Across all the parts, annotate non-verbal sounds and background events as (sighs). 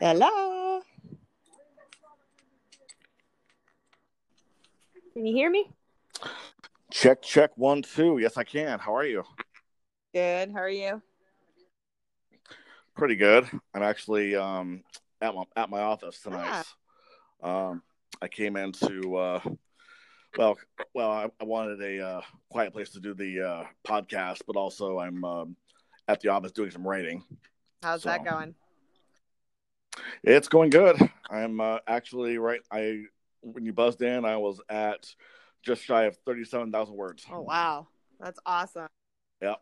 Hello. Can you hear me? Check, check, one, two. Yes, I can. How are you? Good. How are you? Pretty good. I'm actually um, at my at my office tonight. Um, I came into uh, well, well, I, I wanted a uh, quiet place to do the uh, podcast, but also I'm um, at the office doing some writing. How's So- that going? It's going good. I'm uh, actually right. I when you buzzed in, I was at just shy of thirty-seven thousand words. Oh wow, that's awesome. Yep,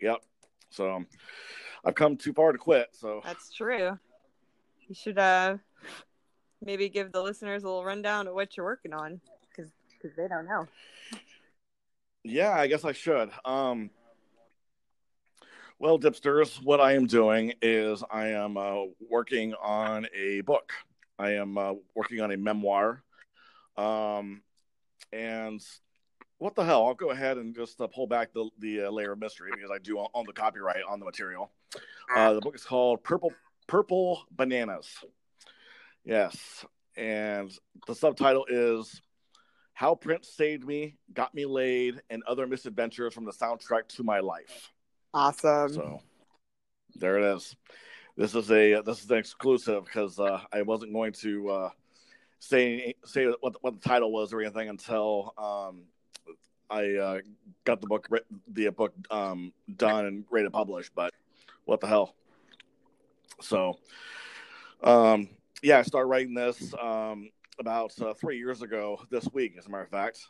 yep. So I've come too far to quit. So That's true. You should uh maybe give the listeners a little rundown of what you're working on because because they don't know. Yeah, I guess I should. Um, well, Dipsters, what I am doing is I am uh, working on a book. I am uh, working on a memoir. Um, and what the hell? I'll go ahead and just uh, pull back the, the uh, layer of mystery because I do own the copyright on the material. Uh, the book is called Purple Purple Bananas. Yes, and the subtitle is how Prince Saved Me, Got Me Laid, and Other Misadventures from the Soundtrack to My Life. Awesome. So there it is. This is a this is an exclusive because uh, I wasn't going to uh, say say what the, what the title was or anything until um, I uh, got the book the book um, done and ready to publish. But what the hell? So um, yeah, I started writing this um, about uh, three years ago this week, as a matter of fact,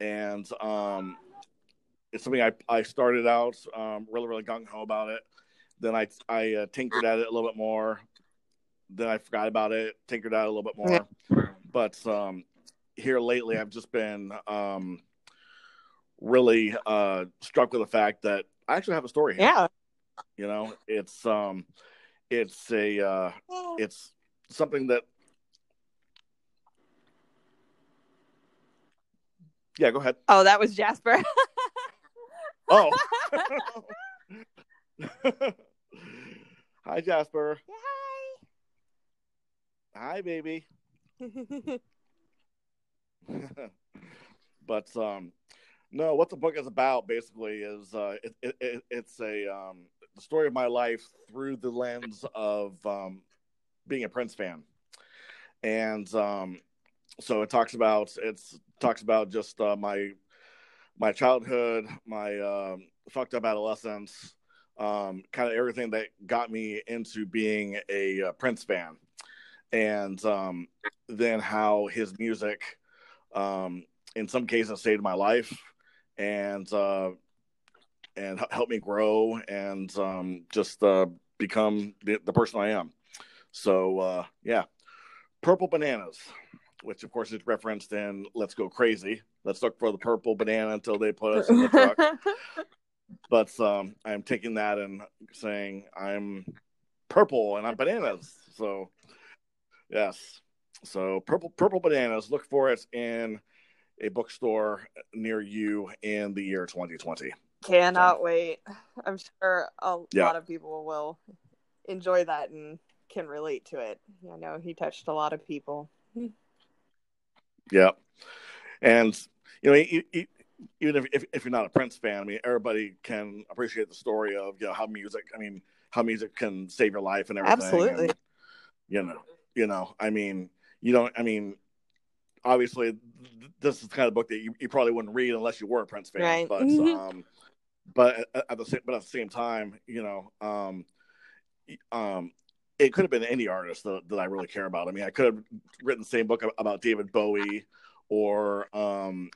and um, it's something I, I started out um, really really gung ho about it. Then I I uh, tinkered at it a little bit more. Then I forgot about it, tinkered at it a little bit more. But um, here lately, I've just been um, really uh, struck with the fact that I actually have a story here. Yeah. You know, it's um, it's a uh, it's something that. Yeah, go ahead. Oh, that was Jasper. (laughs) Oh. (laughs) Hi, Jasper. Hi, baby. (laughs) but um, no, what the book is about basically is uh, it, it, it, it's a um, the story of my life through the lens of um, being a Prince fan, and um, so it talks about it's talks about just uh, my my childhood, my um, fucked up adolescence, um, kind of everything that got me into being a uh, Prince fan, and um, then how his music, um, in some cases, saved my life, and uh, and helped me grow and um, just uh, become the, the person I am. So uh, yeah, purple bananas, which of course is referenced in "Let's Go Crazy." Let's look for the purple banana until they put us in the truck (laughs) but um, I'm taking that and saying I'm purple and I'm bananas. So yes, so purple purple bananas. Look for it in a bookstore near you in the year 2020. Cannot wait. I'm sure a Yeah. lot of people will enjoy that and can relate to it. I know he touched a lot of people. Yeah, and you know, even if, if if you're not a Prince fan, I mean, everybody can appreciate the story of you know how music. I mean, how music can save your life and everything. Absolutely. and, you know, you know. I mean, you don't. I mean, obviously, this is the kind of book that you, you probably wouldn't read unless you were a Prince fan. Right. But Mhm. um, but at, at the same but at the same time, you know, um, um, it could have been any artist that, that I really care about. I mean, I could have written the same book about David Bowie or um,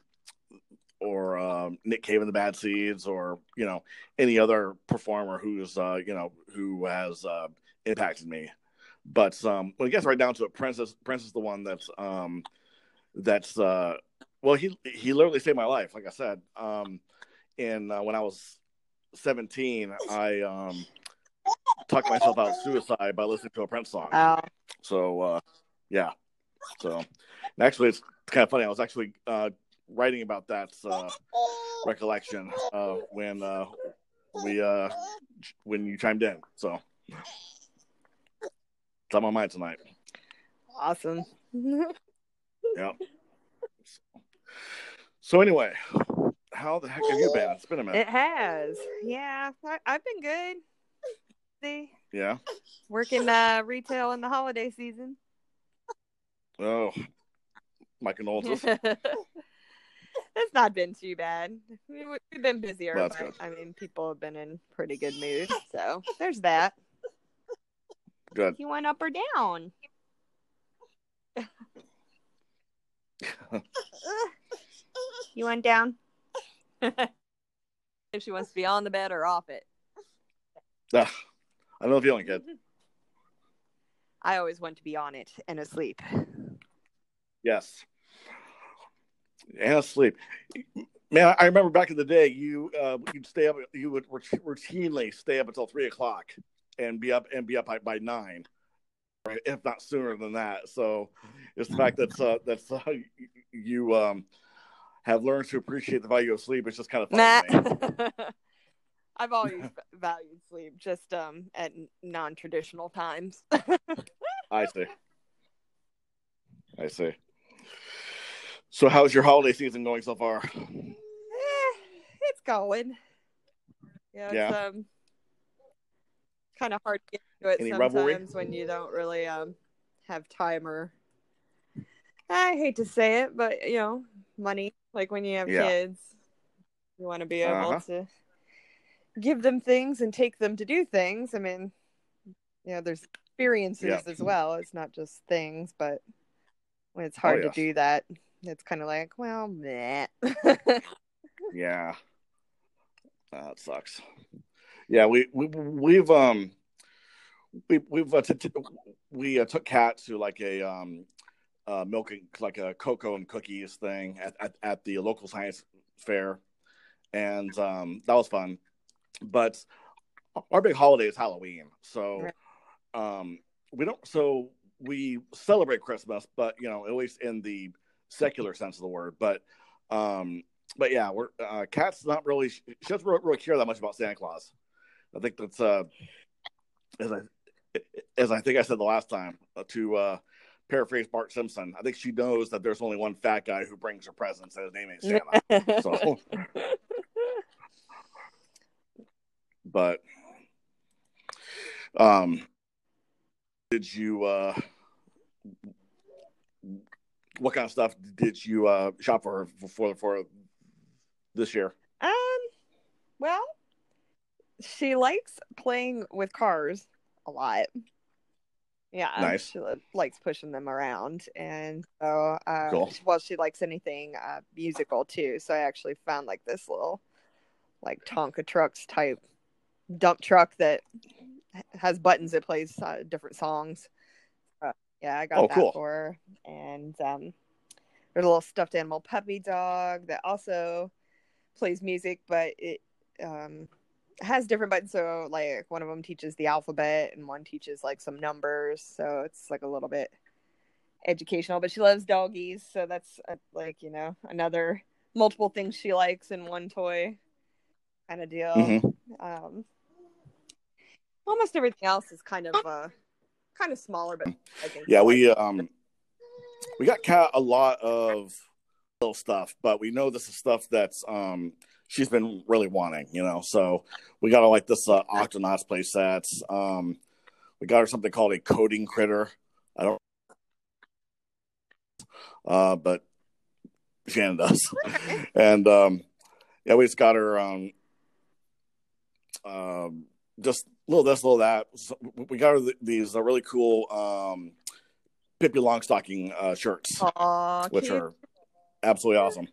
or um, Nick Cave and the Bad Seeds, or you know any other performer who's uh, you know who has uh, impacted me. But um, when it gets right down to it, Prince is Prince is the one that's um, that's uh, well, he he literally saved my life. Like I said, um, in uh, when I was seventeen, I um, talked myself out of suicide by listening to a Prince song. Oh, So uh, yeah, so and actually it's kind of funny. I was actually uh, writing about that uh, recollection uh, when uh, we uh, when you chimed in. So It's on my mind tonight. Awesome. (laughs) Yeah. So anyway, how the heck have you been? It's been a minute. It has. Yeah, I, I've been good. See, Yeah. working uh, retail in the holiday season. Oh, my condolences. (laughs) it's not been too bad. We, we've been busier, That's but good. I mean, people have been in pretty good mood. So there's that. Good. You went up or down? you went down. (laughs) if she wants to be on the bed or off it. Ah, I know the feeling, kid. I always want to be on it and asleep. Yes. And asleep. Man, I remember back in the day, you uh, you'd stay up. You would rout- routinely stay up until three o'clock and be up and be up by, by nine, right? If not sooner than that. So it's the fact that uh, that's uh, you um, have learned to appreciate the value of sleep. It's just kind of fun. Nah. (laughs) I've always valued sleep, just um at non-traditional times. (laughs) I see. I see. So, how's your holiday season going so far? Eh, it's going. Yeah, it's Yeah. um kind of hard to get to it Any sometimes revelry? when you don't really um have time or I hate to say it, but you know, money. Like when you have Yeah. kids, you want to be able Uh-huh. to give them things and take them to do things. I mean, you know, there's experiences Yeah. as well. It's not just things, but when it's hard Oh, yes. to do that, it's kind of like, well, meh. (laughs) Yeah, that sucks. Yeah, we we we've um we we've uh, t- t- we uh, took Kat to like a um uh milking like a cocoa and cookies thing at, at at the local science fair, and um that was fun. But our big holiday is Halloween, so um we don't so we celebrate Christmas, but you know at least in the secular sense of the word, but um but yeah, we're uh, Kat's not really. She doesn't really, care that much about Santa Claus. I think that's uh, as I as I think I said the last time uh, to uh, paraphrase Bart Simpson. I think she knows that there's only one fat guy who brings her presents, and his name is Santa. (laughs) so, but um, did you uh, what kind of stuff did you uh shop for her for for this year? Um, well, she likes playing with cars a lot. Yeah, Nice. She li- likes pushing them around, and so uh, Cool. well, she likes anything uh, musical too. So I actually found like this little, like Tonka trucks type dump truck that has buttons that plays uh, different songs. Yeah, I got Oh, that cool. for her, and um, there's a little stuffed animal puppy dog that also plays music, but it um has different buttons. So like one of them teaches the alphabet and one teaches like some numbers. So it's like a little bit educational. But she loves doggies, so that's uh, like you know another multiple things she likes in one toy kind of deal. Mhm. Um, almost everything else is kind of uh kind of smaller, but I think Yeah, we um we got Kat a lot of little stuff, but we know this is stuff that's um she's been really wanting, you know. So we got her like this uh, Octonauts play sets. Um we got her something called a coding critter. I don't uh but Shannon does. (laughs) and um yeah, we just got her um um just little this, little that. So we got her these uh, really cool um Pippi Longstocking uh, shirts, Aw, which cute. are absolutely awesome.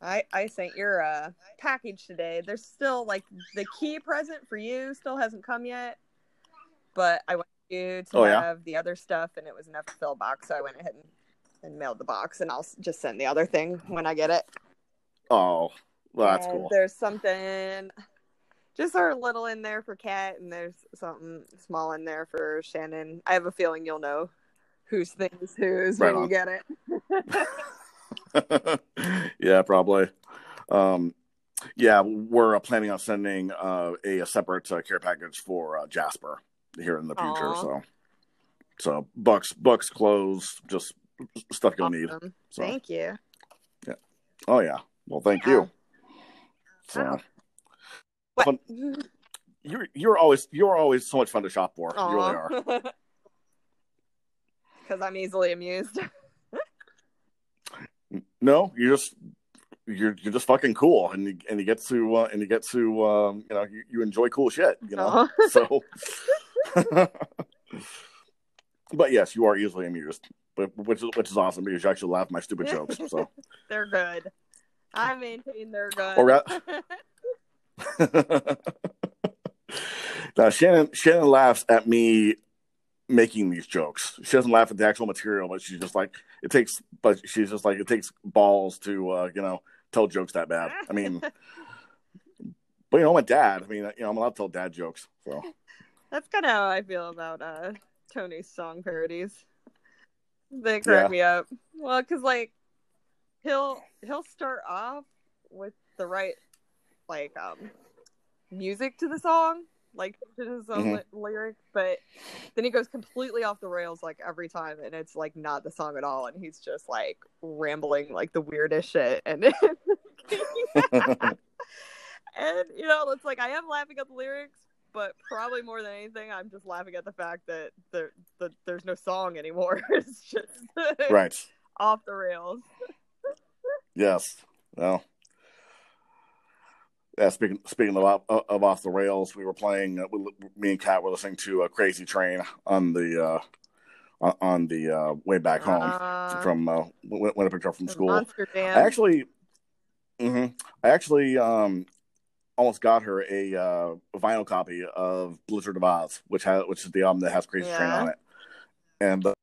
I I sent your uh package today. There's still like the key present for you still hasn't come yet, but I want you to Oh, yeah? have the other stuff, and it was enough to fill a box, so I went ahead and, and mailed the box, and I'll just send the other thing when I get it. Oh, well, that's And cool. There's something just a little in there for Kat, and there's something small in there for Shannon. I have a feeling you'll know whose thing is whose Right when on. you get it. (laughs) yeah, probably. Um, yeah, we're uh, planning on sending uh, a, a, separate uh, care package for uh, Jasper here in the future. Aww. So, so books, books, clothes, just stuff you'll awesome. need. So, thank you. Yeah. Oh yeah. Well, thank yeah. you. So, fun, you're you're always you're always so much fun to shop for. Aww. You really are. (laughs) Because I'm easily amused. (laughs) no, you just you're you're just fucking cool, and you and you get to uh, and you get to um, you know you, you enjoy cool shit, you know. Uh-huh. (laughs) So, but yes, you are easily amused, but which is which is awesome because you actually laugh at my stupid jokes. So they're good. I maintain they're good. Or, now Shannon Shannon laughs at me making these jokes. She doesn't laugh at the actual material, but she's just like it takes. But she's just like it takes balls to uh, you know tell jokes that bad. I mean, (laughs) but you know, my dad. I mean, you know, I'm allowed to tell dad jokes. So (laughs) that's kind of how I feel about uh, Tony's song parodies. They crack yeah. me up. Well, because like he'll he'll start off with the right like um music to the song like to his own mm-hmm. li- lyric, but then he goes completely off the rails like every time, and it's like not the song at all, and he's just like rambling like the weirdest shit, and (laughs) and you know it's like I am laughing at the lyrics, but probably more than anything, I'm just laughing at the fact that there that there's no song anymore. (laughs) it's just right (laughs) off the rails. yes. Well, yeah, speaking speaking of, of off the rails, we were playing. Uh, me and Kat were listening to a Crazy Train on the uh, on the uh, way back home uh, from uh, when, when I picked up from school. I actually, mm-hmm, I actually um, almost got her a, uh, vinyl copy of Blizzard of Ozz, which has which is the album that has Crazy yeah. Train on it, and uh,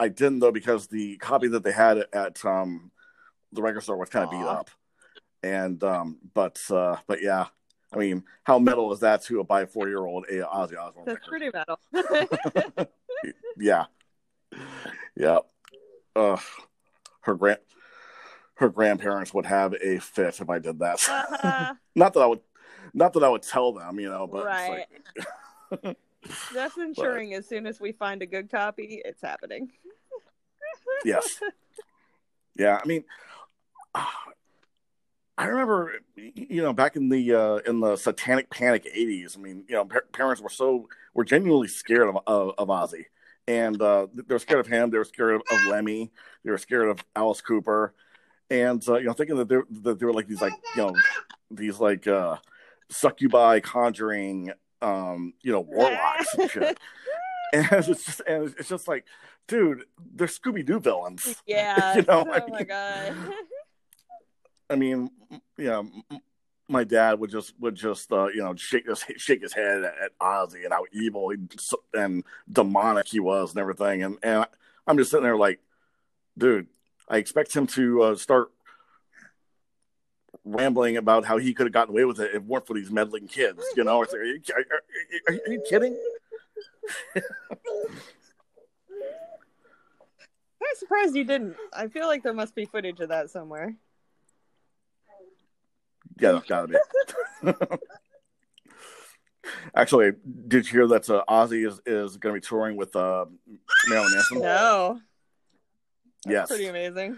I didn't though because the copy that they had at um, the record store was kind of beat up and um, but uh, but yeah, I mean, how metal is that to a by four year old a Ozzy Osbourne? That's pretty metal. (laughs) yeah, yeah. Uh, her grand her grandparents would have a fit if I did that. Uh-huh. (laughs) not that I would, not that I would tell them, you know, but right. Like... (laughs) That's ensuring but, as soon as we find a good copy, it's happening. yes. Yeah, I mean, I remember, you know, back in the uh, in the satanic panic '80s. I mean, you know, par- parents were so were genuinely scared of of, of Ozzy, and uh, they were scared of him. They were scared of, of Lemmy. They were scared of Alice Cooper, and uh, you know, thinking that they that they were like these like you know these like uh, succubi conjuring um, you know warlocks and shit. (laughs) And it's just and it's just like, dude, they're Scooby Doo villains. (laughs) Yeah. you know, (laughs) oh I mean, my god. I mean, know, my dad would just would just uh, you know shake his shake his head at, Ozzy and how evil and demonic he was and everything, and and I'm just sitting there like, dude, I expect him to uh, start rambling about how he could have gotten away with it if it weren't for these meddling kids. You know, like, are, you, are, are, are you kidding? (laughs) I'm surprised you didn't. I feel like there must be footage of that somewhere. Yeah, that's gotta be. (laughs) Actually, did you hear that uh, Ozzy is, is going to be touring with uh, Marilyn Manson? No. That's yes. Pretty amazing.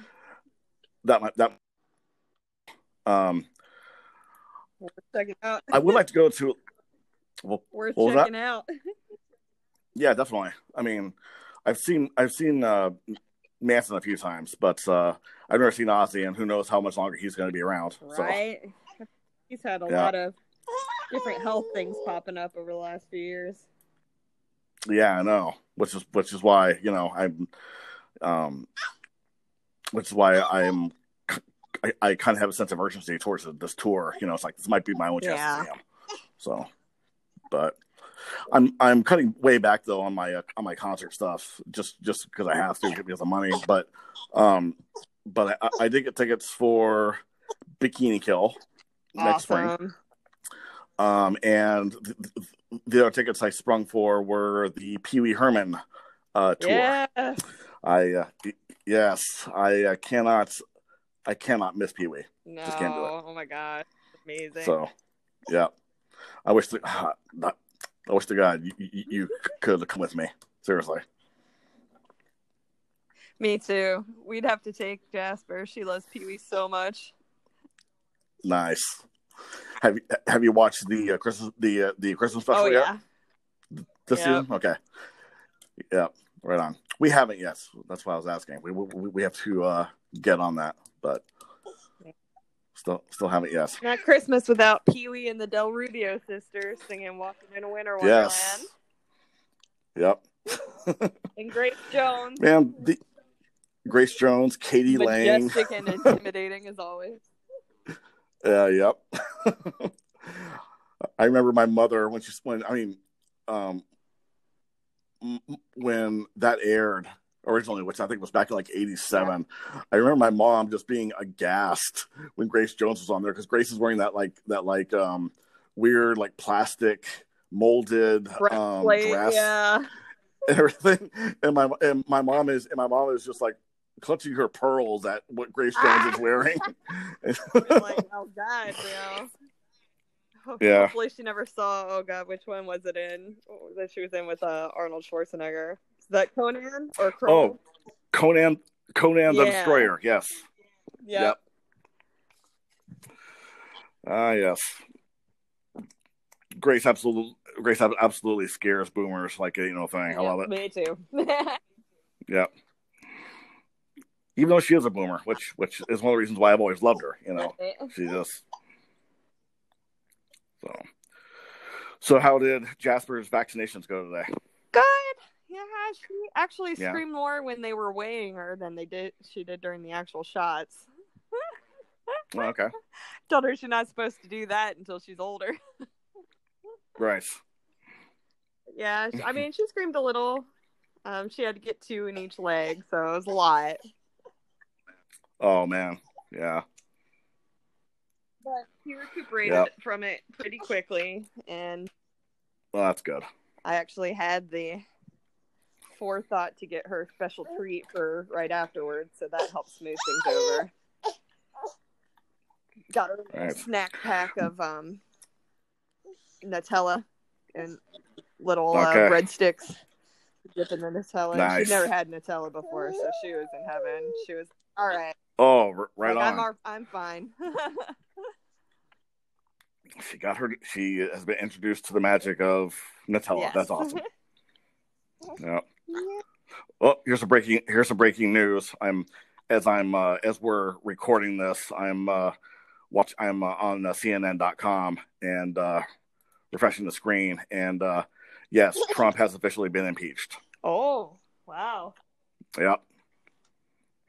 That might that. Um. We're checking out. I would like to go to. Well, (laughs) Worth checking out. (laughs) yeah, definitely. I mean, I've seen I've seen uh, Manson a few times, but uh, I've never seen Ozzy, and who knows how much longer he's going to be around. Right. So. He's had a yeah. lot of different health things popping up over the last few years. Yeah, I know. Which is which is why you know I'm, um, which is why I'm. I, I kind of have a sense of urgency towards this tour. You know, it's like this might be my own chance yeah. him. So, but I'm I'm cutting way back though on my uh, on my concert stuff just just because I have to because of money. But um, but I, I did get tickets for Bikini Kill next spring. Um, and th- th- the other tickets I sprung for were the Pee Wee Herman uh, tour. Yeah. I uh, yes, I uh, cannot I cannot miss Pee Wee. No, Just can't do it. oh my god, amazing. So, yeah, I wish the not, I wish to God you, you, you could have come with me. Seriously. Me too. We'd have to take Jasper. She loves Pee Wee so much. Nice. Have you have you watched the uh, Christmas the uh, the Christmas special oh yet? yeah. This Yep. season? Okay. Yeah, right on. We haven't yet. That's why I was asking. We we, we have to uh, get on that, but still still haven't yet. Not Christmas without Pee Wee and the Del Rubio sisters singing "Walking in a Winter Wonderland" Yes. Yep. (laughs) and Grace Jones, Man, the Grace Jones, k.d. lang. majestic and intimidating as always. Uh, yep. (laughs) I remember my mother when she when I mean, um, when that aired originally, which I think was back in like '87. I remember my mom just being aghast when Grace Jones was on there because Grace is wearing that like that like um weird like plastic molded um, dress yeah. and everything. And my and my mom is and my mom is just like clutching her pearls at what Grace Jones is (laughs) wearing. Like, (laughs) oh god, bro. Ho- (laughs) Yeah. Hopefully she never saw. Oh god, which one was it in? That she was in with uh, Arnold Schwarzenegger. Is that Conan or Crow? Oh, Conan Conan the Destroyer. Yes. yep. Ah, yes. Grace absolutely Grace absolutely scares boomers like ain't no thing. I love it. Me too. Yeah. Even though she is a boomer, which which is one of the reasons why I've always loved her. You know, she just so. So how did Jasper's vaccinations go today? Good. Yeah, she actually Yeah. screamed more when they were weighing her than they did. She did during the actual shots. Oh, okay, (laughs) Told her she's not supposed to do that until she's older. (laughs) right. Yeah, I (laughs) mean, she screamed a little. Um, she had to get two in each leg, so it was a lot. Oh man, yeah. But he recuperated Yep. from it pretty quickly, and Well, that's good. I actually had the forethought to get her special treat for right afterwards, so that helps smooth things over. Got her a Right. snack pack of um Nutella and little uh, Okay. breadsticks. Dip in the Nutella. Nice. She'd never had Nutella before, so she was in heaven. She was all right. Oh, right Like, on. I'm, ar- I'm fine. (laughs) She got her. She has been introduced to the magic of Nutella. Yes. That's awesome. (laughs) Yeah. Well, here's a breaking. Here's some breaking news. I'm as I'm uh, as we're recording this. I'm uh, watch. I'm uh, on uh, CNN.com and uh, refreshing the screen. And uh, yes, (laughs) Trump has officially been impeached. oh, wow. Yep.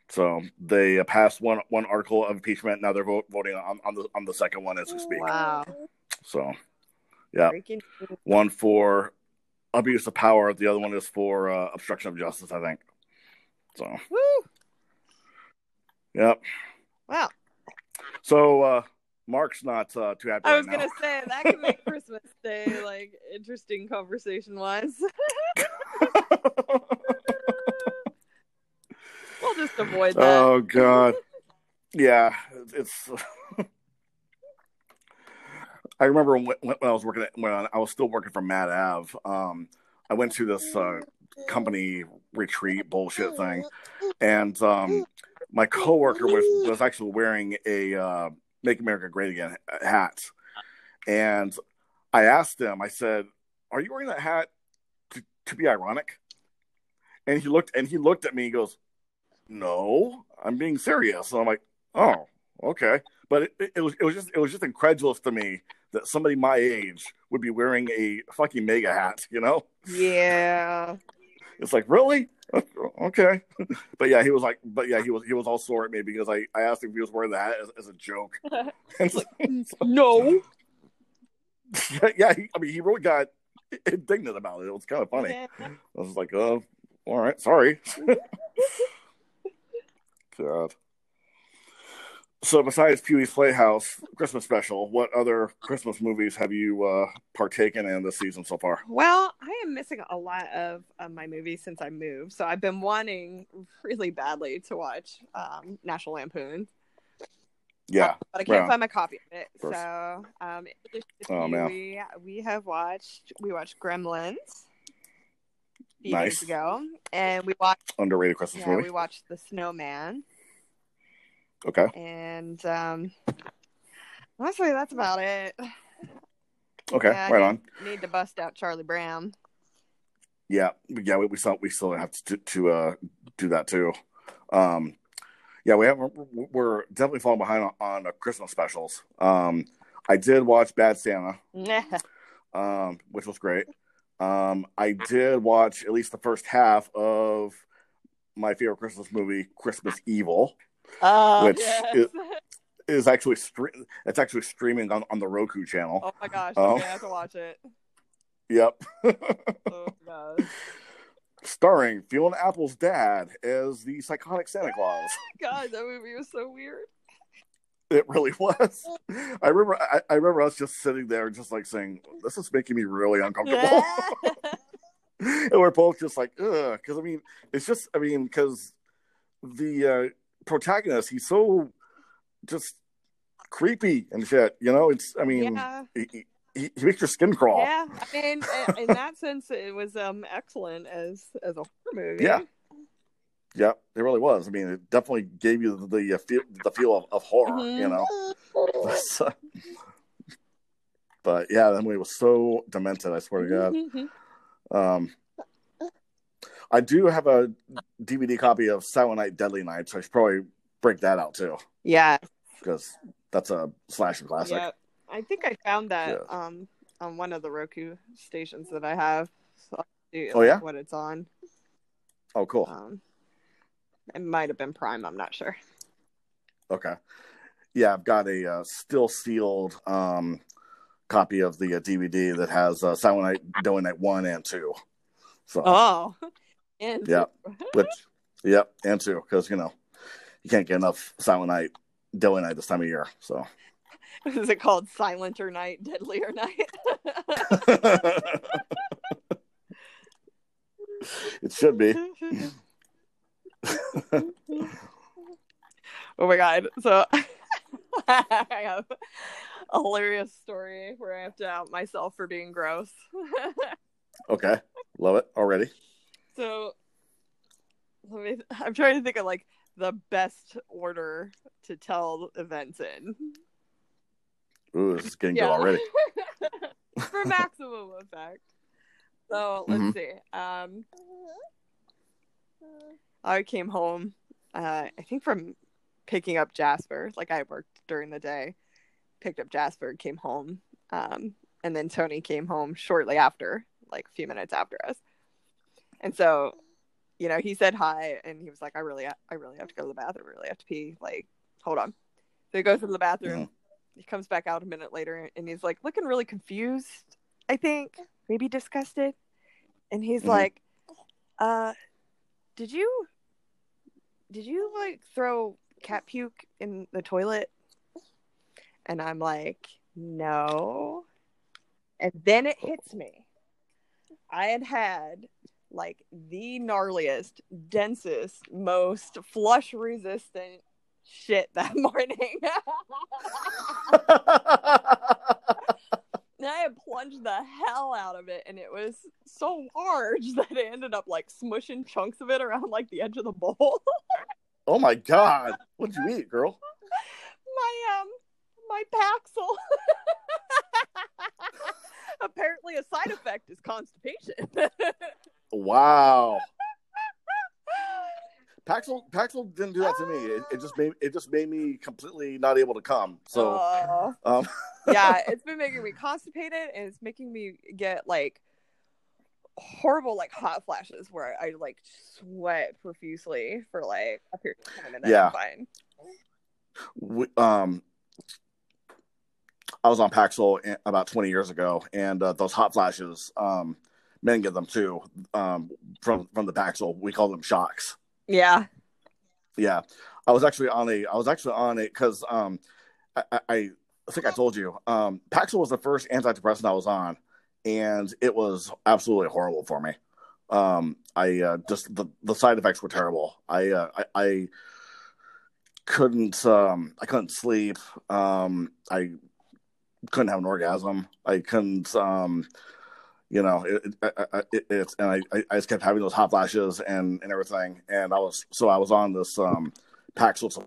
So they uh, passed one one article of impeachment. Now they're vote, voting on, on the on the second one as we speak. Wow. So, yeah. One for abuse of power the other one is for uh, obstruction of justice i think so Woo! yep Wow. so uh mark's not uh, too happy I right was now. gonna say that could make Christmas Day like interesting conversation wise. (laughs) (laughs) we'll just avoid that. oh god. Yeah it's (laughs) i remember when, when i was working at, when i was still working for matt ave um i went to this uh company retreat bullshit thing. And um my coworker was was actually wearing a uh make america great again hat. And i asked him i said are you wearing that hat to, to be ironic? And he looked and he looked at me and he goes no i'm being serious. And i'm like oh okay. But it, it, it was it was just it was just incredulous to me that somebody my age would be wearing a fucking MAGA hat you know? Yeah. (laughs) it's like really? (laughs) Okay. (laughs) But yeah he was like but yeah he was he was all sore at me because i i asked him if he was wearing the hat as, as a joke. Mm, so- No. yeah he, i mean he really got indignant about it. It was kind of funny i was like oh all right sorry god so besides Pee-wee's Playhouse Christmas special, what other Christmas movies have you uh, partaken in this season so far? Well, I am missing a lot of, my movies since I moved, so I've been wanting really badly to watch um, National Lampoon. Yeah, but I can't right find my copy of it. Of. So, um, in addition to Oh, man. we we have watched we watched Gremlins few Nice. days ago, and we watched underrated Christmas yeah movie. we watched The Snowman, Okay, and um, honestly, that's about it. okay, Yeah, right on. Need to bust out Charlie Brown. Yeah, yeah, we, we still we still have to to uh, do that too. Um, yeah, we have we're definitely falling behind on, on uh, Christmas specials. Um, I did watch Bad Santa, (laughs) um, which was great. Um, I did watch at least the first half of my favorite Christmas movie, Christmas Evil. Oh, Which yes. is- Is actually stre- it's actually streaming on, on the Roku channel. oh my gosh, Oh. okay, I have to watch it. Yep. (laughs) Oh gosh. Starring Fiona Apple's dad as the psychotic Santa Claus. (laughs) God, that movie was so weird. It really (laughs) was. I remember. I, I remember us just sitting there, just like saying, "This is making me really uncomfortable." (laughs) and we're both just like, "Ugh," because I mean, it's just. I mean, because the uh, protagonist, he's so just creepy and shit. You know, it's. I mean, yeah, he, he, he makes your skin crawl. yeah. I mean, in- in that sense, it was um excellent as as a horror movie. Yeah. Yeah, it really was. I mean, it definitely gave you the, the uh, feel the feel of, of horror. Mhm. You know. So- (laughs) but yeah, that movie was so demented. I swear to God. Mhm. Um, I do have a DVD copy of Silent Night, Deadly Night, so I should probably break that out too Yeah, because that's a slasher classic. yeah. I think I found that Yeah. um on one of the Roku stations that I have. So I'll see, Oh, like, yeah? what it's on. Oh, cool. Um, it might have been Prime. I'm not sure. Okay. Yeah, I've got a uh, still sealed um, copy of the uh, DVD that has uh, Silent Night, Deadly Night one and two. So Oh, (laughs) and yeah, which yep, and two because you know you can't get enough Silent Night, Deadly Night this time of year. So. (laughs) is it called Silenter Night, Deadlier Night? (laughs) it should be. (laughs) oh my god! So (laughs) I have a hilarious story where I have to out myself for being gross. (laughs) Okay, love it already. so let me. I'm trying to think of like the best order to tell events in. Ooh, this is getting good already. for maximum effect. So let's Mhm. see. Um, I came home. Uh, I think from picking up Jasper. Like I worked during the day, picked up Jasper, came home, um, and then Tony came home shortly after, like a few minutes after us. And so, you know, he said hi, and he was like, "I really, I really have to go to the bathroom. I really have to pee. Like, hold on." So he goes to the bathroom. He comes back out a minute later, and he's like looking really confused. I think maybe disgusted, and he's Mhm. like, "Uh, did you, did you like throw cat puke in the toilet?" And I'm like, "No." And then it hits me. I had had like the gnarliest, densest, most flush resistant shit that (laughs) morning. (laughs) And I had plunged the hell out of it, and it was so large (laughs) that it ended up like smushing chunks of it around like the edge of the bowl. (laughs) oh my god, what'd you eat, girl? my um, my Paxil. (laughs) Apparently, a side effect is constipation. Wow. Paxil Paxil didn't do that to me. It, it just made it just made me completely not able to come. So Uh, um, (laughs) yeah, (laughs) it's been making me constipated, and it's making me get like horrible like hot flashes where I like sweat profusely for like a period of time, and then Yeah. I'm fine. we, um, I was on Paxil about 20 years ago, and uh, those hot flashes, um, men get them too. Um, from from the Paxil, we call them shocks. Yeah. Yeah, I was actually on a. I was actually on it because um, I, I, think I told you um, Paxil was the first antidepressant I was on, and it was absolutely horrible for me. Um, I uh, just the, the side effects were terrible. I, uh, I I couldn't um I couldn't sleep. Um I couldn't have an orgasm. I couldn't um you know it, it, it, it's and I, I just kept having those hot flashes and and everything and I was so I was on this um Paxil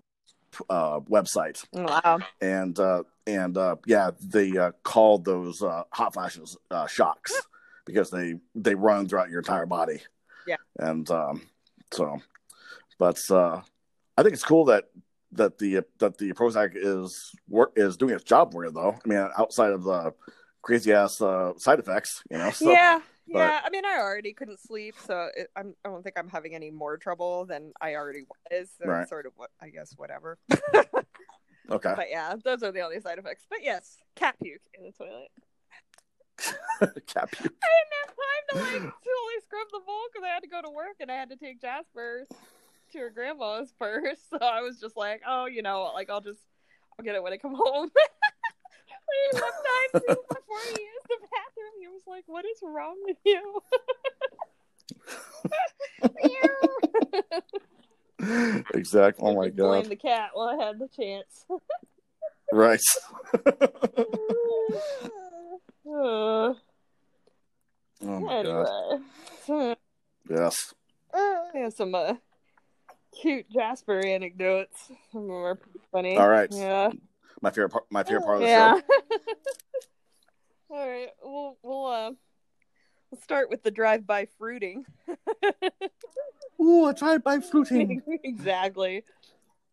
uh website Wow. and uh and uh yeah they uh called those uh hot flashes uh shocks (gasps) because they they run throughout your entire body Yeah. and um so but uh i think it's cool that that the that the prozac is work is doing its job for you though i mean outside of the crazy ass uh side effects you know (laughs) so yeah. but- Yeah, I mean, I already couldn't sleep, so it, I'm, I don't think I'm having any more trouble than I already was. So Right. sort of what I guess, whatever. (laughs) okay But yeah, those are the only side effects. But yes, cat puke in the toilet. (laughs) cap you I didn't have time to like totally scrub the bowl because I had to go to work and I had to take Jasper to her grandma's first. So I was just like, oh, you know, like I'll just I'll get it when I come home. I didn't have before he used the bathroom. He was like, "What is wrong with you?" (laughs) exactly oh my Just Blame god the cat while I had the chance. right uh, (laughs) oh my god anyway, so, yes I have some uh, cute Jasper anecdotes. Some of them are pretty funny. All right. Yeah. My favorite part my favorite part of the Yeah. show (laughs) All right. We'll we'll uh we'll start with the drive-by fruiting. (laughs) Ooh, I tried by fruiting. (laughs) exactly.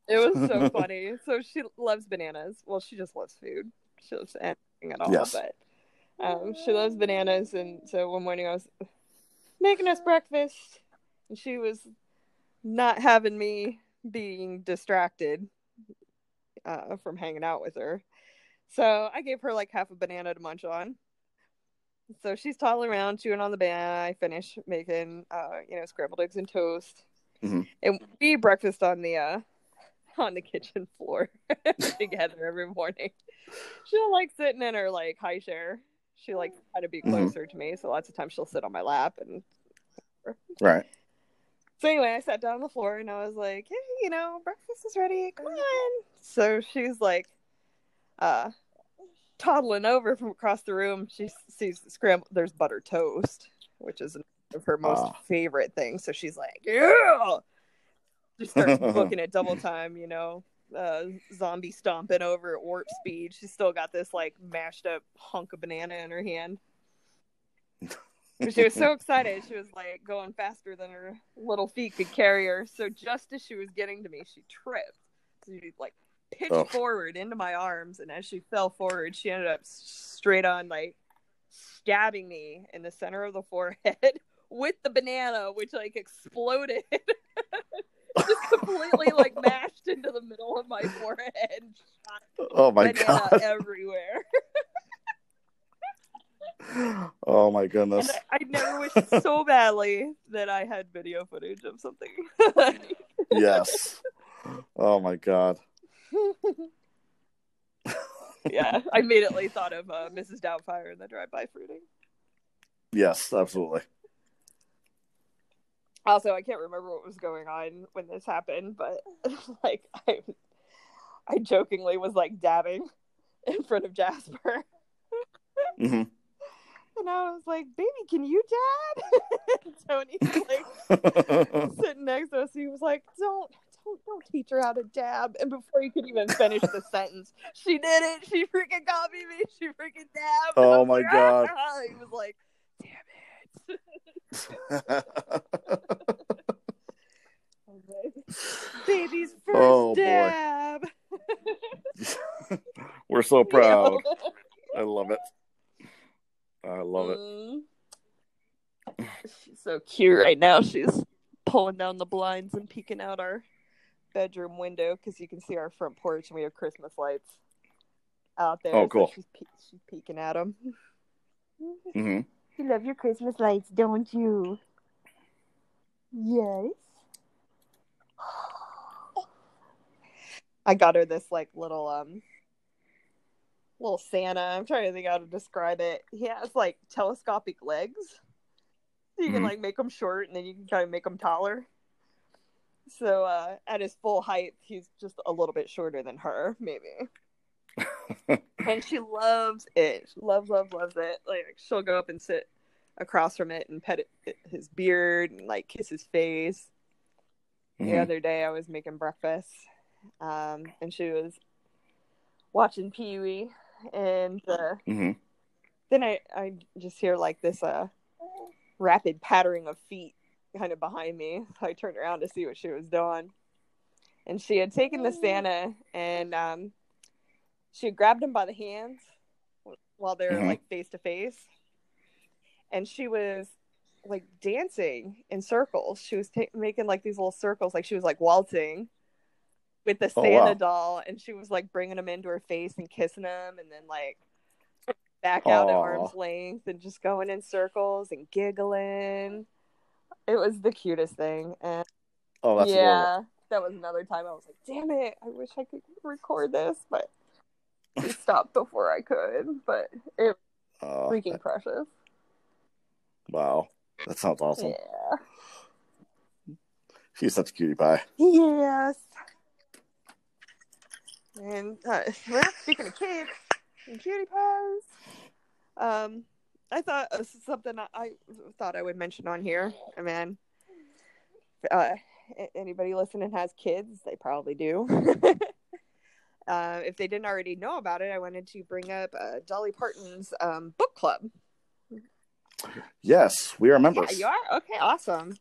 It was so funny. So she loves bananas. Well, she just loves food. She loves anything at all. Yes. But um, she loves bananas, and so one morning I was making us breakfast, and she was not having me being distracted uh, from hanging out with her. So I gave her like half a banana to munch on. So she's toddling around, chewing on the banana. I finish making, uh, you know, scrambled eggs and toast, Mhm. and we eat breakfast on the uh, on the kitchen floor (laughs) together every morning. She'll like sitting in her like high chair. She likes to kind of be Mhm. closer to me, so lots of times she'll sit on my lap. And Right. So anyway, I sat down on the floor and I was like, "Hey, you know, breakfast is ready. Come on." So she's like, uh, toddling over from across the room. She sees scrambled. There's butter toast, which is one of her most Ah. favorite things. So she's like, "Yeah!" She starts booking it double (laughs) time. You know, uh, zombie stomping over at warp speed. She's still got this like mashed up hunk of banana in her hand. (laughs) But she was so (laughs) excited. She was like going faster than her little feet could carry her. So just as she was getting to me, she tripped. She like pitched Oh. forward into my arms, and as she fell forward, she ended up straight on like stabbing me in the center of the forehead (laughs) with the banana, which like exploded. (laughs) Just completely like mashed into the middle of my forehead and shot Oh my banana god. everywhere. (laughs) Oh my And goodness. I, I never wished so (laughs) badly that I had video footage of something. (laughs) Yes. Oh my god. yeah, I immediately thought of uh, Mrs. Doubtfire and the drive-by fruiting. Yes, absolutely. Also, I can't remember what was going on when this happened, but like I, I jokingly was like dabbing in front of Jasper, hmm and I was like, "Baby, can you dab?" (laughs) and Tony's like (laughs) sitting next to us. He was like, "Don't, don't, don't teach her how to dab." And before he could even finish the (laughs) sentence, she did it. She freaking copied me. She freaking dabbed. Oh my like, God. "Ah!" He was like, "Damn it." I was like, Baby's first Oh, dab. We're so proud. I love it. I love it. Mm. She's so cute right now. She's pulling down the blinds and peeking out our bedroom window because you can see our front porch and we have Christmas lights out there. Oh, so cool. she's, pe- she's peeking at them. hmm You love your Christmas lights, don't you? Yes. I got her this like little um little Santa. I'm trying to think how to describe it. He has like telescopic legs. So you can Mhm. like make them short and then you can kind of make them taller. So uh, at his full height, he's just a little bit shorter than her, maybe. (laughs) and she loves it. She loves, loves, loves it. Like she'll go up and sit across from it and pet it, his beard and like kiss his face. Mm-hmm. The other day, I was making breakfast, um, and she was watching Pee Wee, and uh, mm-hmm. then I I just hear like this uh rapid pattering of feet kind of behind me. So I turned around to see what she was doing, and she had taken the Santa and um, she grabbed him by the hands while they're mm-hmm. like face to face, and she was like dancing in circles. She was making like these little circles, like she was like waltzing with the Santa oh, wow. doll, and she was like bringing him into her face and kissing him, and then like back out Aww. at arm's length and just going in circles and giggling. It was the cutest thing, and oh, that's yeah, adorable. that was another time I was like, "Damn it! I wish I could record this," but we (laughs) stopped before I could. But it was freaking precious. Wow. That sounds awesome. Yeah. She's such a cutie pie. Yes. And uh, (laughs) well, speaking of kids and cutie pies, um, I thought uh, something I, I, thought I would mention on here. I mean, uh, anybody listening has kids, they probably do. (laughs) uh, if they didn't already know about it, I wanted to bring up uh, Dolly Parton's um, book club. Yes, we are members. Yeah, you are? Okay, awesome.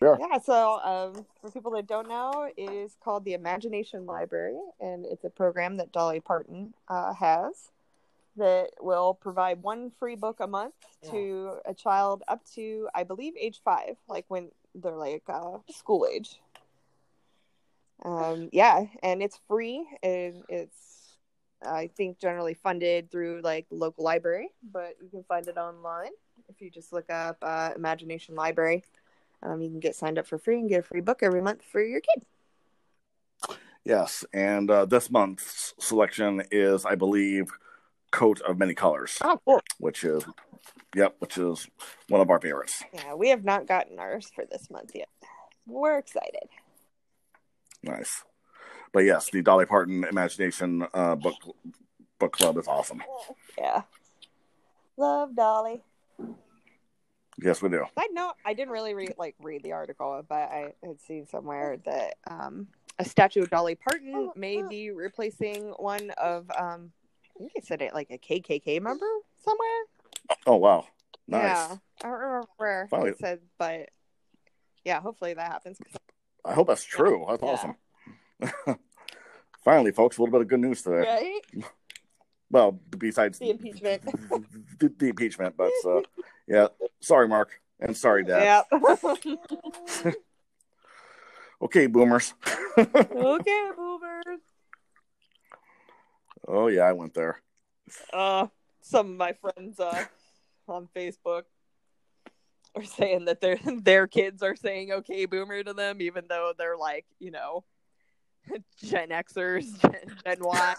Yeah. yeah, so um, for people that don't know, it is called the Imagination Library, and it's a program that Dolly Parton uh, has that will provide one free book a month yeah. to a child up to, I believe, age five, like when they're like uh, school age. Um, yeah, and it's free, and it's I think generally funded through like the local library, but you can find it online if you just look up uh, Imagination Library. Um, you can get signed up for free and get a free book every month for your kid. Yes, and uh, this month's selection is, I believe, Coat of Many Colors. Oh, cool. Which is, yep, which is one of our favorites. Yeah, we have not gotten ours for this month yet. We're excited. Nice, but yes, the Dolly Parton Imagination uh, book book club is awesome. Yeah, love Dolly. Yes, we do. I know I didn't really read like read the article, but I had seen somewhere that um, a statue of Dolly Parton may be replacing one of um, I think it said it like a KKK member somewhere. Oh wow, nice. Yeah, I don't remember where Finally. it said, but yeah, hopefully that happens. I hope that's true. That's yeah. awesome. (laughs) Finally, folks, a little bit of good news today. Right? Well, besides the impeachment, (laughs) the, the impeachment, but uh, (laughs) yeah, sorry, Mark, and sorry, Dad. Yeah. (laughs) (laughs) okay, boomers. (laughs) okay, boomers. Oh yeah, I went there. Uh, some of my friends uh, on Facebook are saying that their their kids are saying "okay, boomer" to them, even though they're like, you know, Gen Xers, Gen, Gen Y.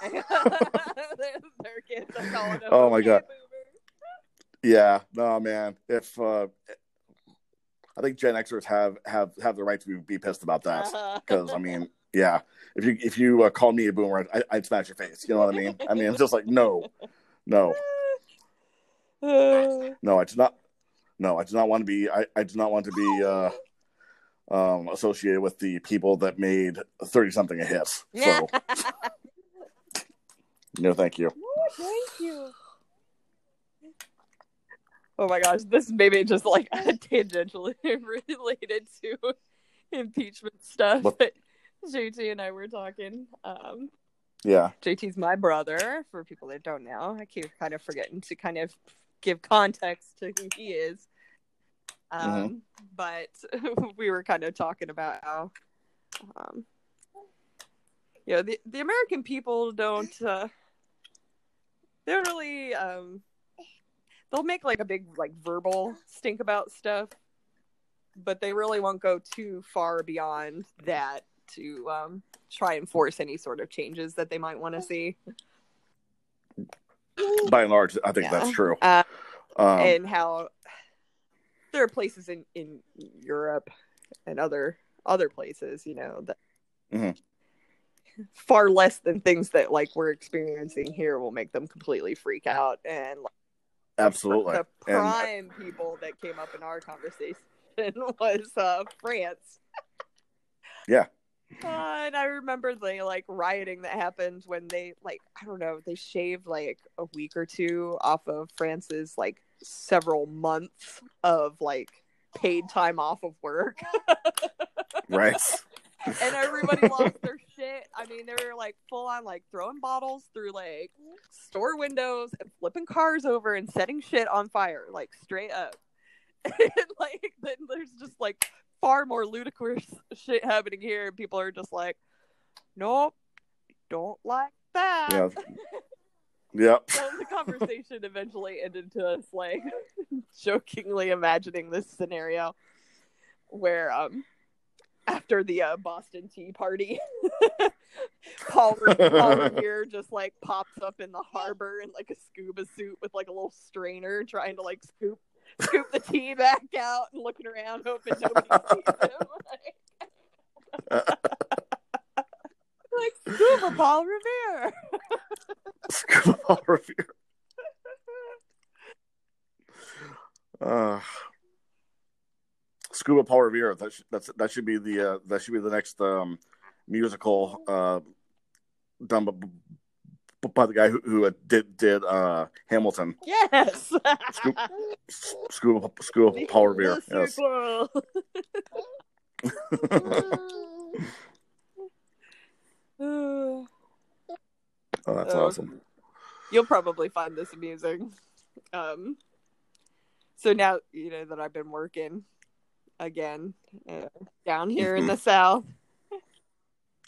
their, kids are calling them. Oh my god. Boomer. Yeah, no man. If uh, I think Gen Xers have have have the right to be, be pissed about that (laughs) because I mean, yeah, if you if you uh, call me a boomer, I, I'd smash your face. You know what I mean? I mean, it's just like no, no, (sighs) no. I do not. No, I do not want to be. I, I do not want to be. Uh, um, associated with the people that made 30 something a hit. So, (laughs) no, thank you. thank you. Oh my gosh, this maybe just like (laughs) tangentially (laughs) related to impeachment stuff. But JT and I were talking. Um, yeah. JT's my brother, for people that don't know. I keep kind of forgetting to kind of give context to who he is. Mm-hmm. Um, mm-hmm. But (laughs) we were kind of talking about how, um, you know, the, the American people don't, uh, they don't really, um, they'll make like a big, like, verbal stink about stuff, but they really won't go too far beyond that to um, try and force any sort of changes that they might want to see. By and large, I think yeah. that's true. Uh, um, and how there are places in in Europe and other other places, you know, that Mhm. far less than things that like we're experiencing here will make them completely freak out and like, Absolutely. the (laughs) And prime people that came up in our conversation (laughs) was uh France. (laughs) Yeah. Uh, and I remember the like rioting that happened when they like I don't know they shaved like a week or two off of France's like several months of like paid time off of work right. and everybody lost their shit. I mean, they were like full on like throwing bottles through like store windows and flipping cars over and setting shit on fire, like straight up. (laughs) and like then there's just like far more ludicrous shit happening here, and people are just like, Nope, don't like that. Yeah. (laughs) Yep. So the conversation eventually ended to us like (laughs) jokingly imagining this scenario where um after the uh, Boston Tea Party, (laughs) Paul, Paul Revere (laughs) just like pops up in the harbor in like a scuba suit with like a little strainer, trying to like scoop scoop the tea (laughs) back out and looking around, hoping nobody sees him. like scuba Paul Revere. Scuba Paul Revere. Uh, Scuba Paul Revere. That sh- that's that should be the uh, that should be the next um, musical uh, done by, by the guy who, who did did uh, Hamilton. Yes. Scoop- Scuba Scuba Paul Revere. Yes. (laughs) oh, that's Oh. (laughs) awesome. You'll probably find this amusing. Um, so now you know that I've been working again uh, down here in the south.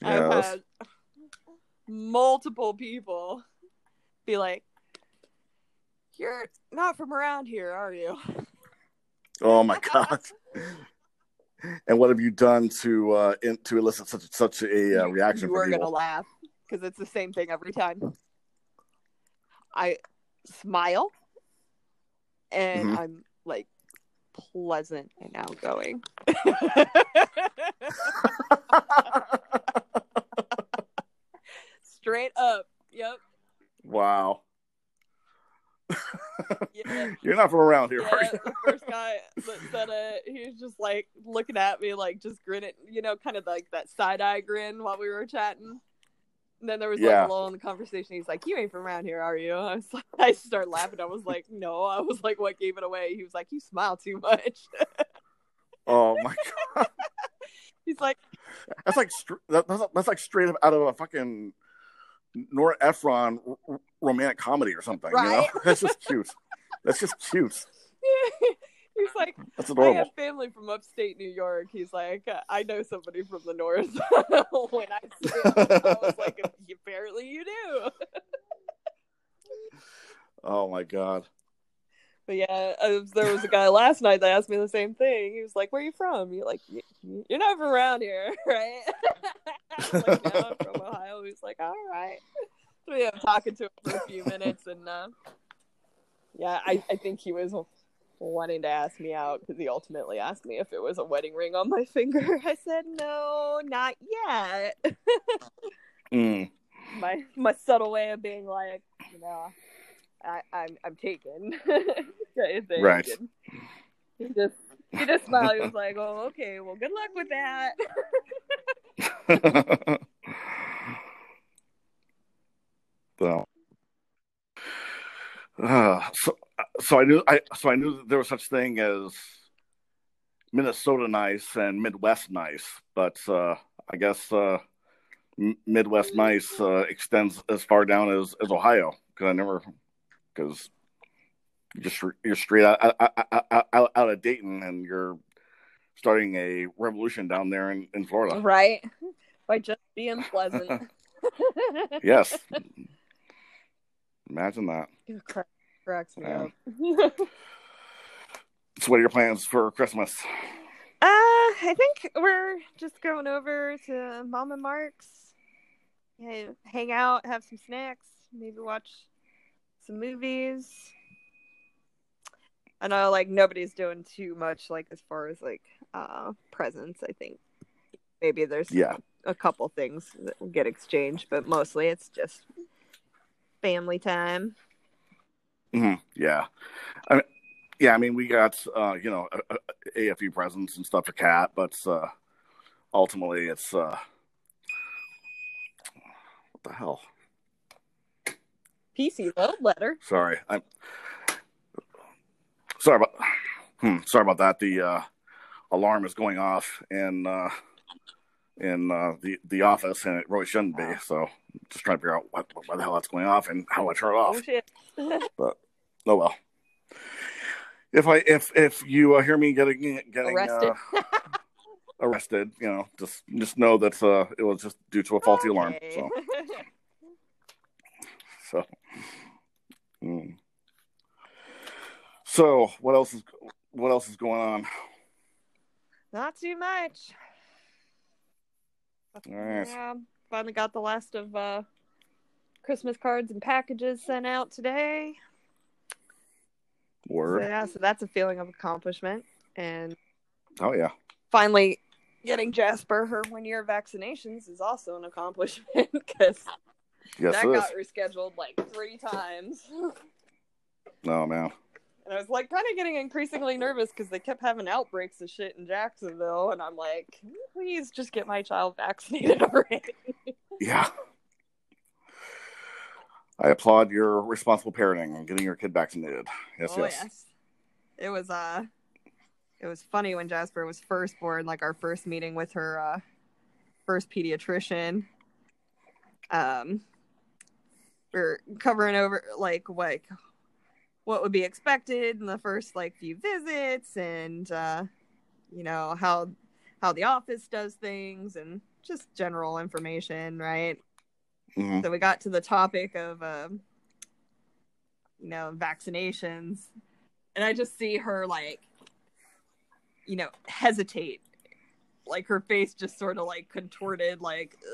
I've had multiple people be like, "You're not from around here, are you?" Oh my (laughs) god. And what have you done to uh, in, to elicit such such a uh, reaction You are gonna laugh because it's the same thing every time. I smile, and Mhm. I'm like pleasant and outgoing. (laughs) Straight up. Yep. wow. Yeah. (laughs) You're not from around here, Yeah, the first guy that said it, he was just like looking at me, like just grinning, you know, kind of like that side eye grin while we were chatting. And then there was like Yeah. a lull in the conversation. He's like, "You ain't from around here, are you?" (laughs) I was like, I started laughing. I was like, "No." I was like, "What gave it away?" He was like, "You smile too much." (laughs) Oh my god. He's like, That's like that's, that's like straight up out of a fucking Nora Ephron romantic comedy or something. You know, Right. (laughs) that's just cute. That's just cute. He's like, That's I have family from upstate New York. He's like, I know somebody from the north. (laughs) when I see him, I was (laughs) like, apparently you do. Oh my god. But yeah, uh, there was a guy last night that asked me the same thing. He was like, "Where are you from?" You're like, "Y- "You're not from around here, (laughs) right?" I was like, "No, I'm from Ohio." He's like, "All right." So yeah, I'm talking to him for a few minutes, and uh, yeah, I, I think he was wanting to ask me out because he ultimately asked me if it was a wedding ring on my (laughs) finger. I said, "No, not yet." (laughs) Mm. my my subtle way of being like, you know, I, I'm I'm taken. kind of thing. Right. And He just he just smiled. He was like, "Oh, okay. Well, good luck with that." (laughs) (sighs) so, uh, so, so I knew I so I knew that there was such thing as Minnesota nice and Midwest nice, but uh, I guess uh, M- Midwest nice uh, extends as far down as, as Ohio because I never because you just you're straight out, out, out, out, out of Dayton and you're starting a revolution down there in, in Florida. right. By just being pleasant. (laughs) Yes. (laughs) Imagine that. Cracks me Yeah. up. (laughs) So, what are your plans for Christmas? Uh, I think we're just going over to Mom and Mark's, yeah, hang out, have some snacks, maybe watch some movies. I know, like nobody's doing too much, like as far as like uh presents. I think maybe there's Yeah. a couple things that get exchanged, but mostly it's just family time. Hmm Yeah. I mean, yeah, I mean, we got, uh, you know, a, a, AFE presents and stuff for Cat, but uh, ultimately it's, uh, what the hell? PC load letter. Sorry. I'm sorry about, hmm, sorry about that. The uh, alarm is going off and uh, in uh, the, the office and it really shouldn't be. So just trying to figure out what, why the hell that's going off and how I turn it off. Oh shit. (laughs) oh well. If I if if you uh, hear me getting getting Arrested. uh, (laughs) arrested, you know, just just know that uh, it was just due to a faulty alarm. So (laughs) so. mm. So what else is what else is going on? Not too much. Yeah, finally got the last of uh, Christmas cards and packages sent out today. So, Word. yeah, so that's a feeling of accomplishment. And Oh yeah. finally getting Jasper her one year vaccinations is also an accomplishment (laughs) because Yes, that got rescheduled like three times. (laughs) Oh man. And I was like kind of getting increasingly nervous because they kept having outbreaks of shit in Jacksonville. And I'm like, please just get my child vaccinated (laughs) already? Yeah. I applaud your responsible parenting and getting your kid vaccinated. Yes, oh, yes. It was uh it was funny when Jasper was first born, like our first meeting with her uh first pediatrician. Um we're covering over like like what would be expected in the first like few visits and uh you know how how the office does things and just general information, right? Mhm. So we got to the topic of, um, you know, vaccinations, and I just see her like, you know, hesitate, like her face just sort of like contorted, like, (laughs)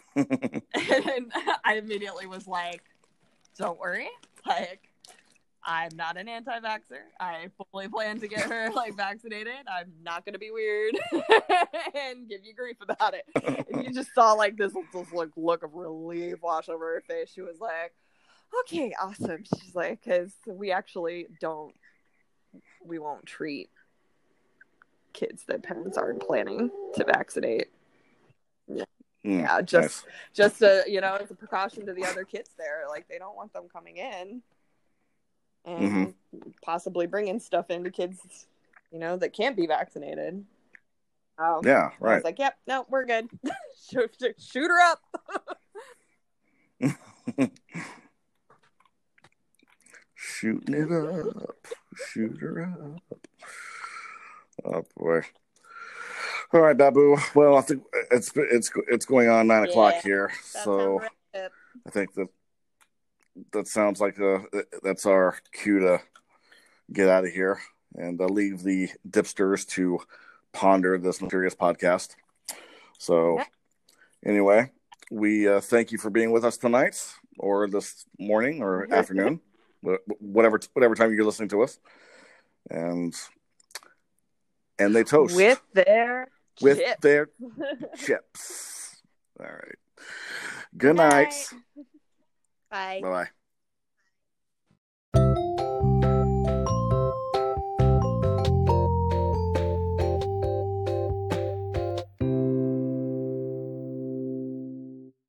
(laughs) and I immediately was like, "Don't worry, (laughs) like." I'm not an anti-vaxxer. I fully plan to get her (laughs) like vaccinated. I'm not gonna be weird (laughs) and give you grief about it and you just saw like this, this like look of relief wash over her face. She was like, "Okay, awesome." She's like, "Because we actually don't, we won't treat kids that parents aren't planning to vaccinate. Yeah, just nice. just a you know, as a precaution to the other kids there. Like they don't want them coming in and possibly bringing stuff into kids, you know, that can't be vaccinated." Um, Yeah, I right. was like, "Yep, no, we're good. (laughs) shoot, shoot her up." (laughs) Shooting it up, shoot her up. Oh boy. All right, Babu. Well, I think it's it's it's going on nine o'clock here, so right. I think that that sounds like uh that's our cue to get out of here and uh, leave the dipsters to ponder this mysterious podcast. So, Yeah. anyway, we uh, thank you for being with us tonight, or this morning, or afternoon, whatever whatever time you're listening to us, and and they toast with their with chip. their (laughs) chips. All right. Good night. Bye. Bye bye.